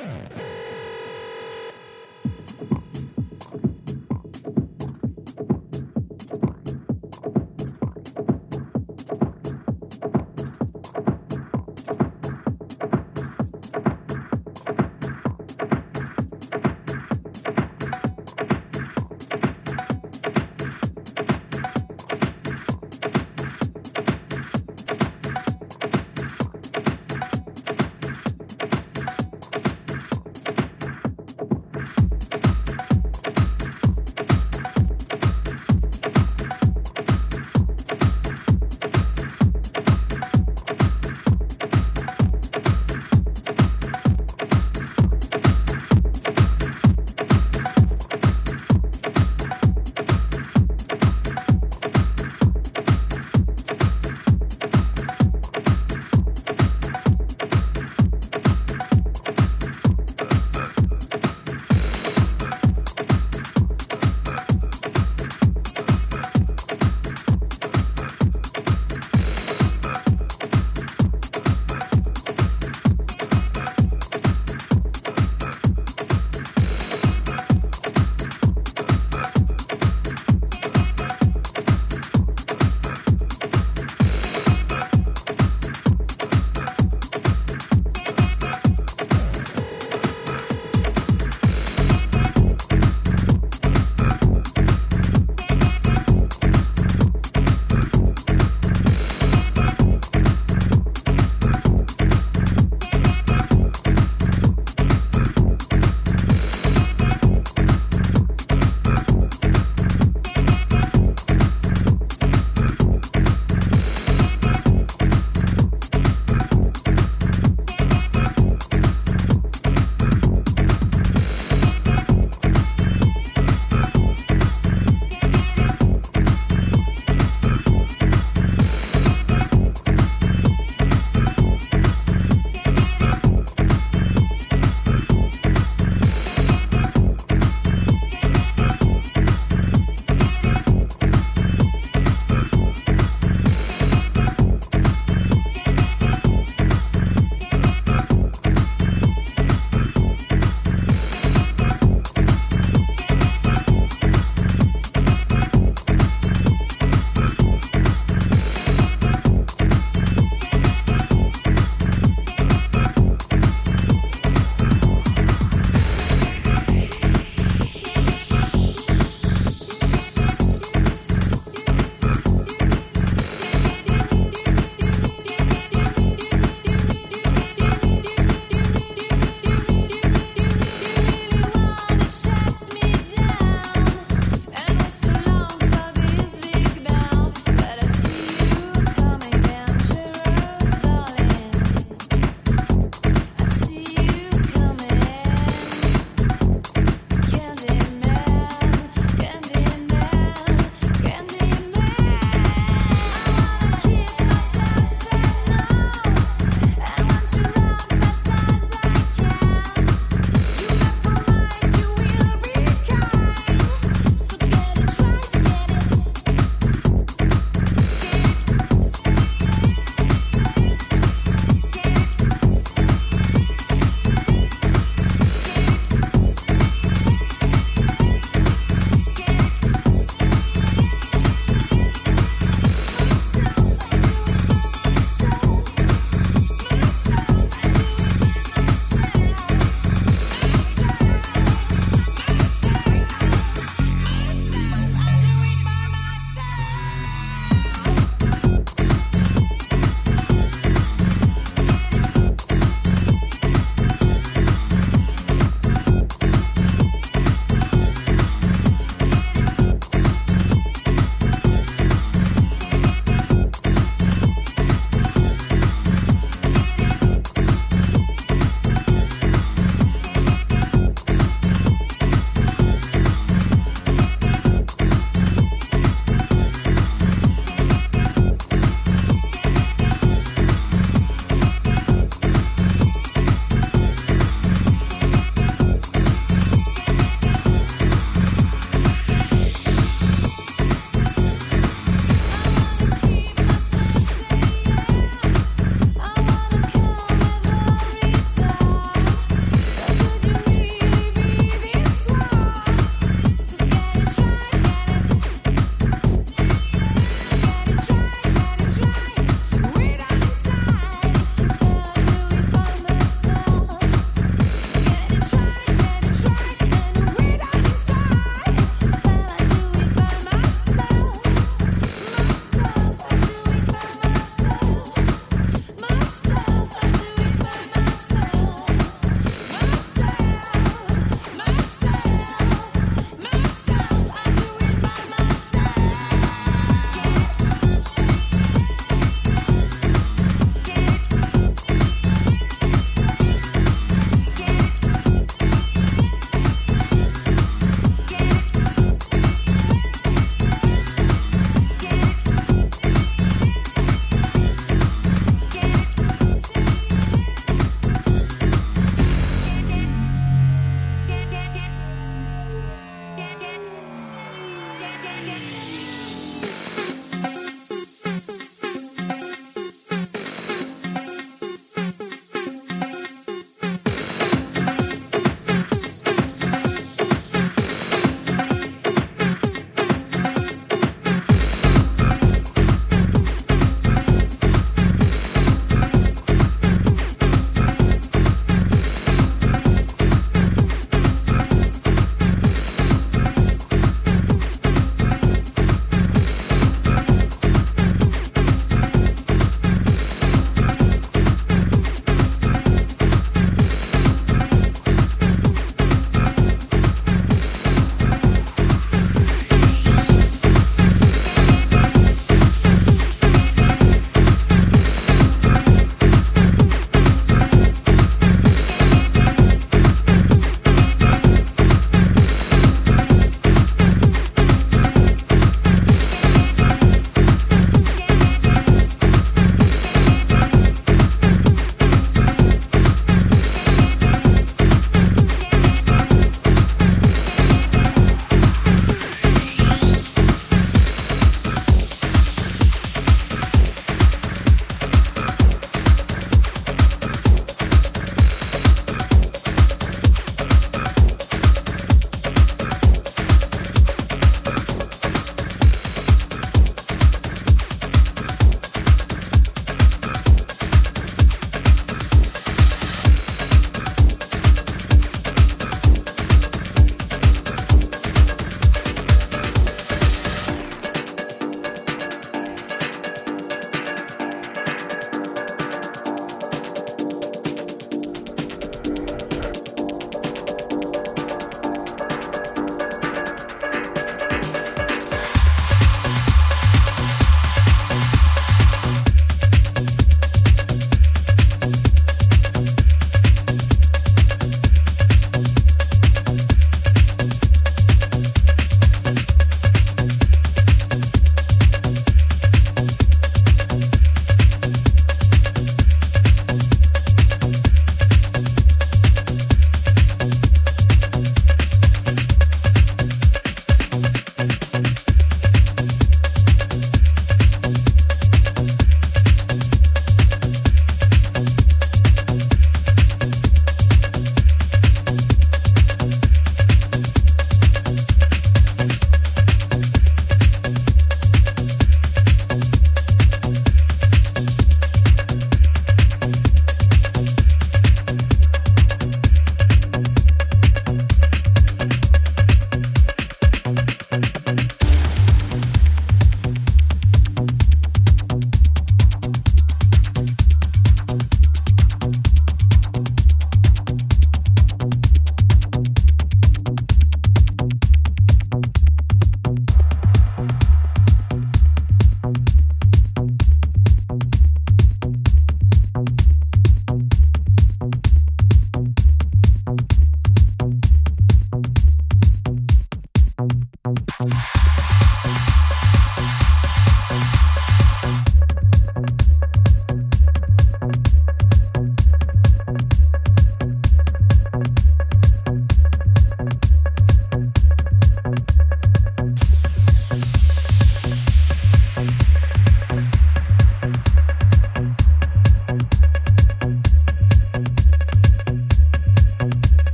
you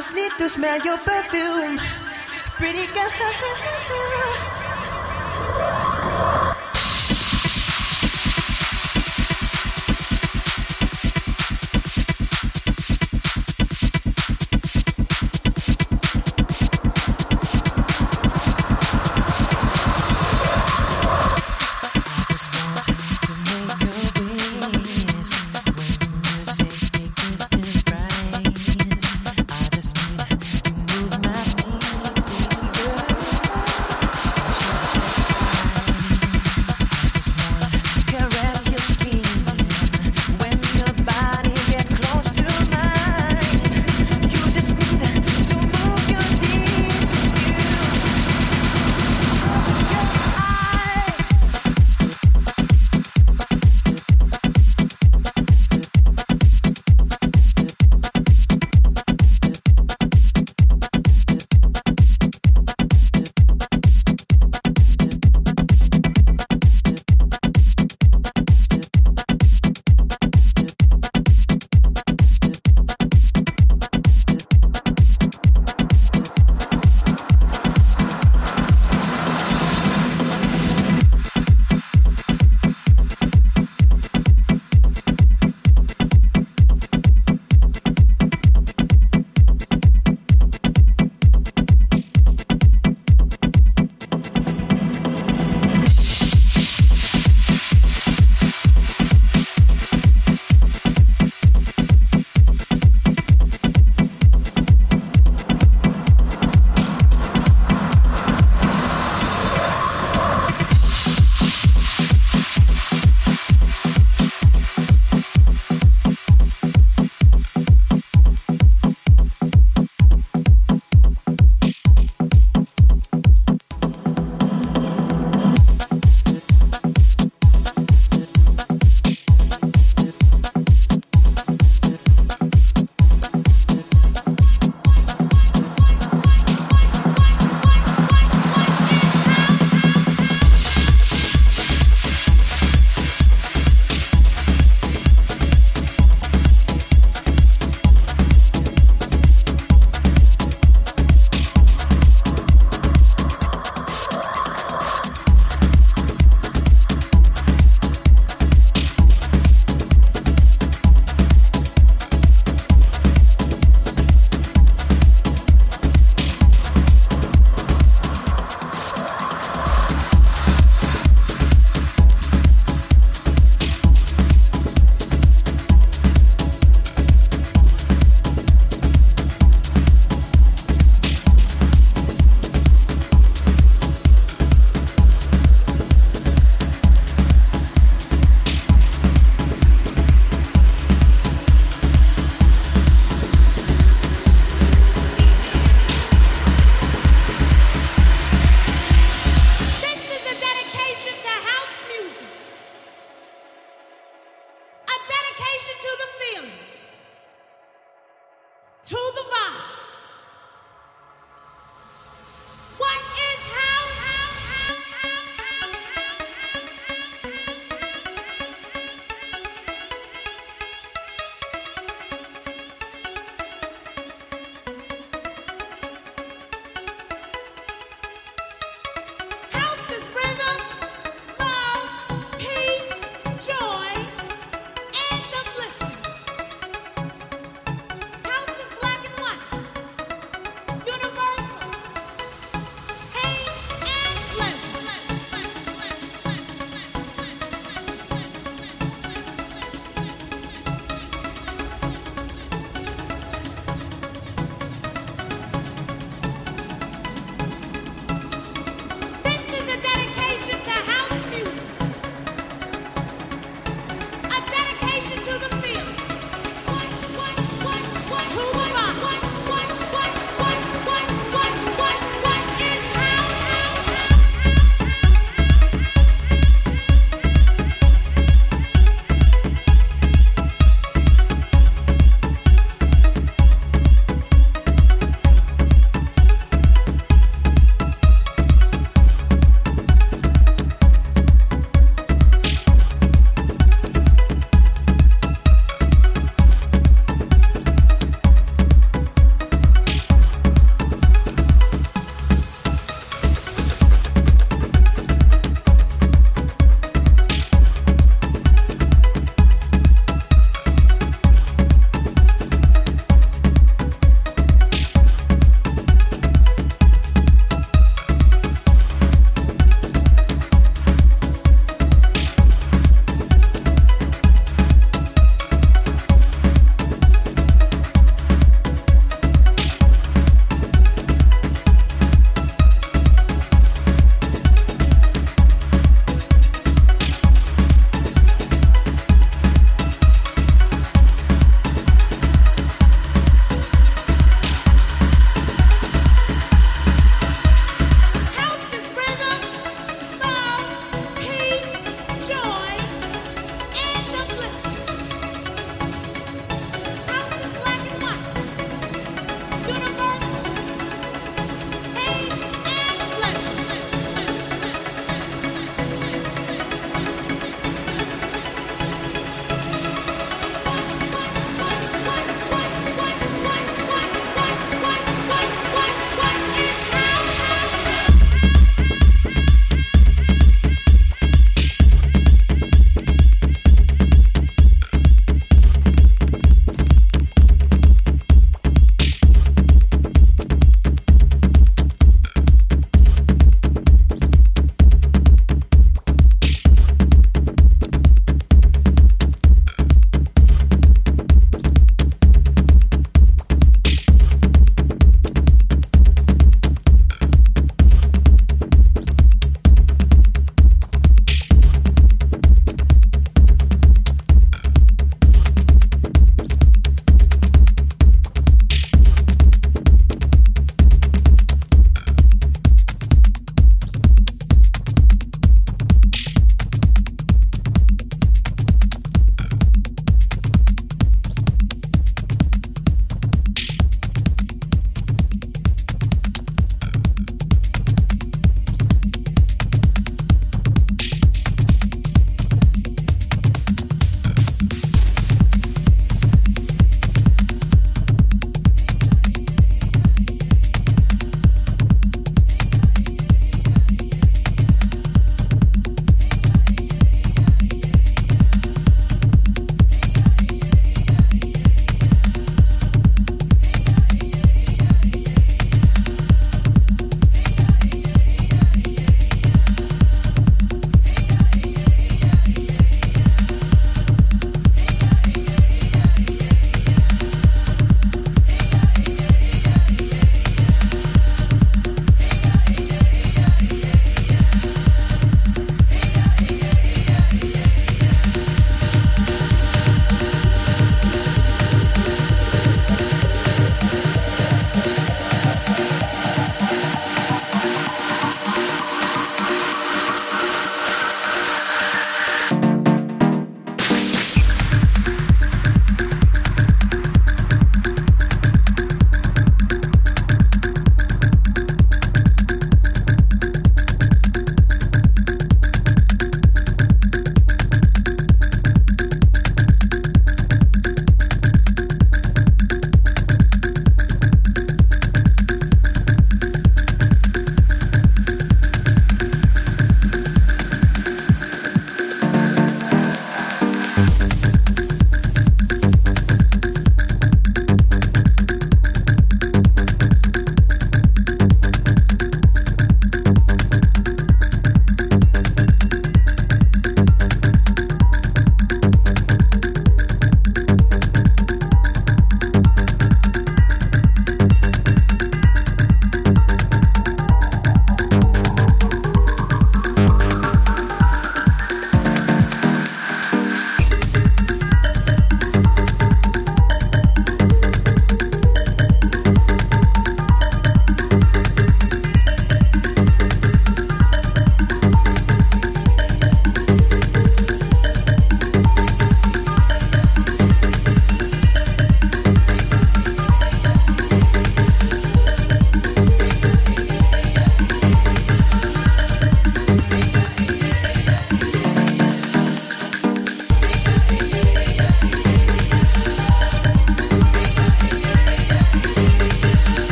just need to smell your perfume. Pretty girl.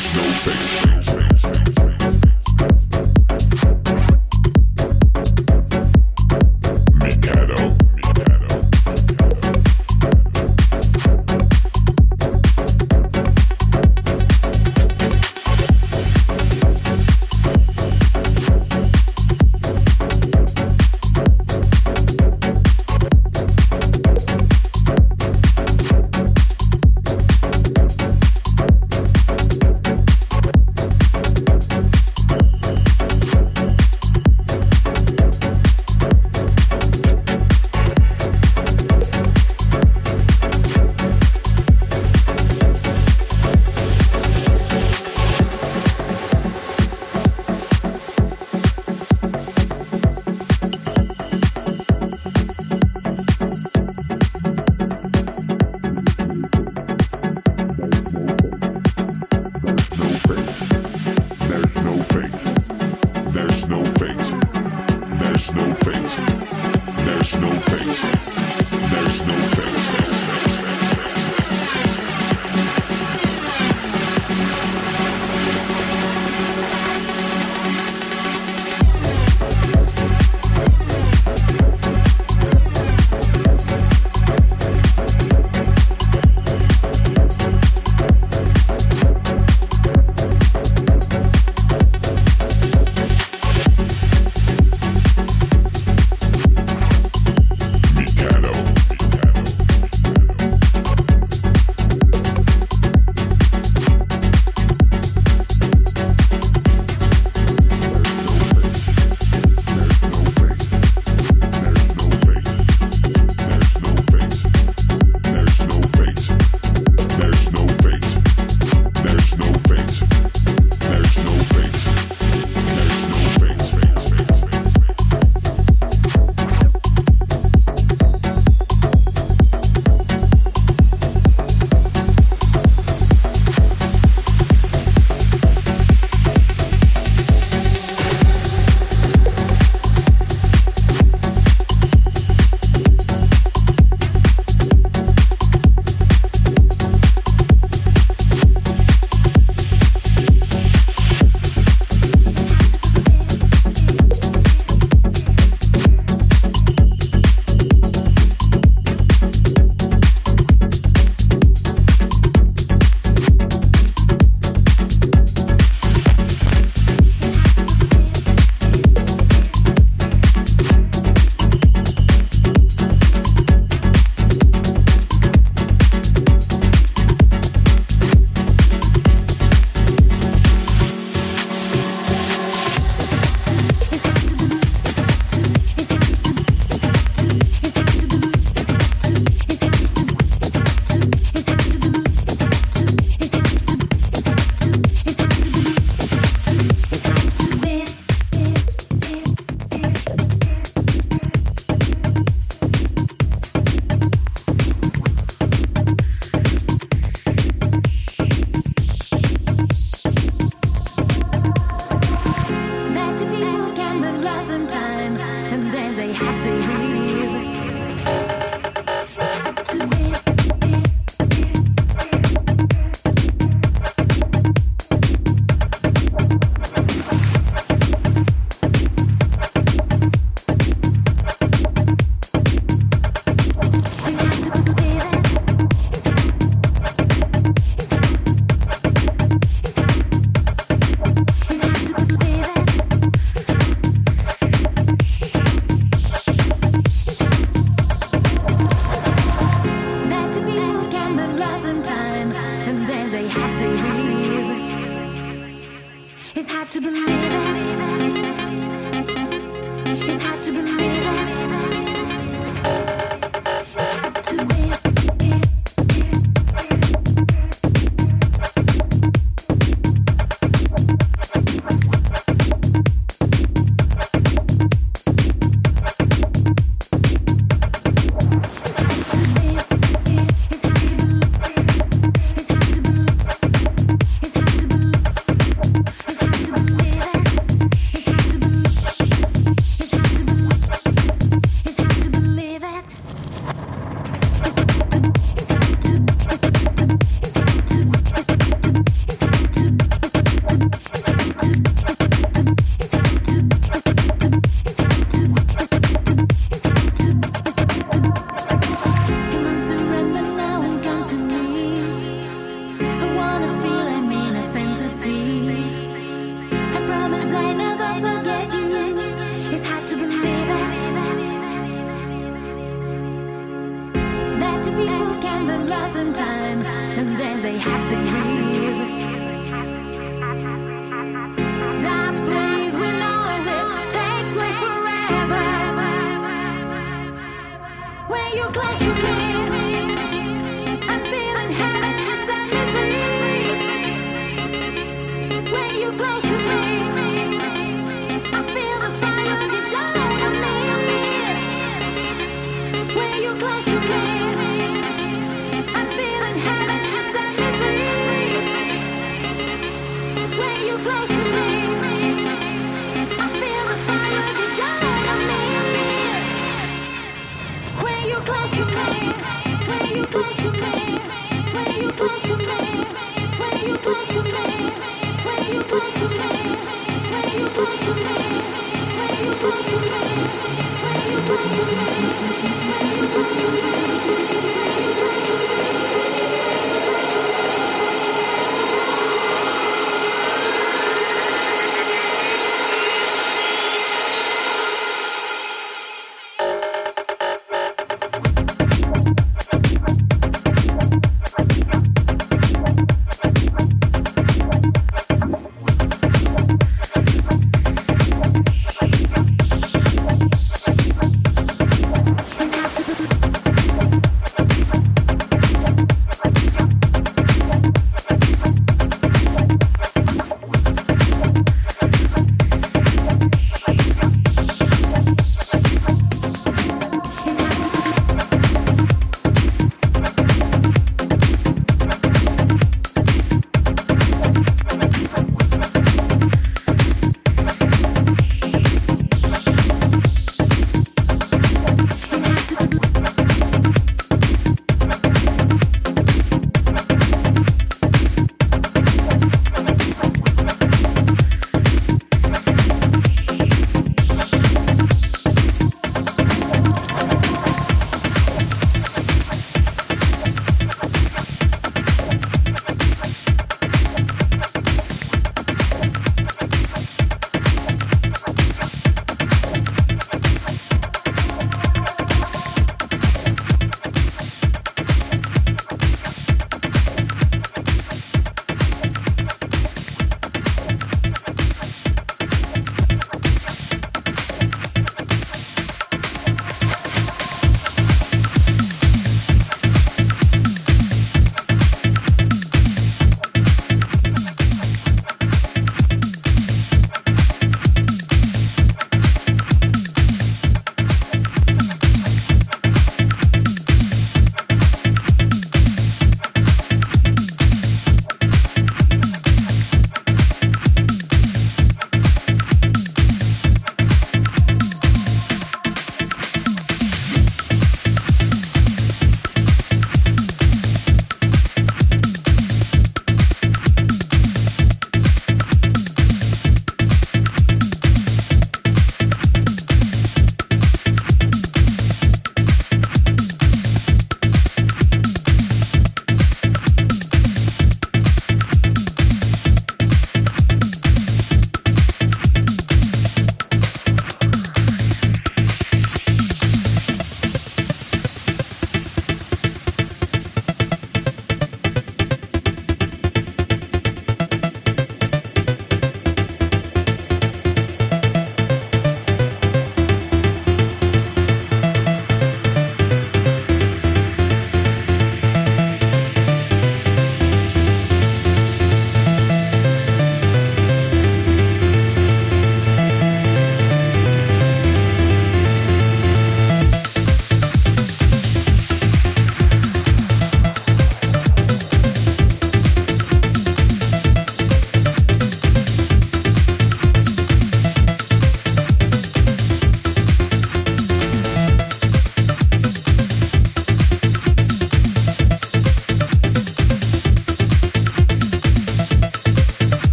There's no face.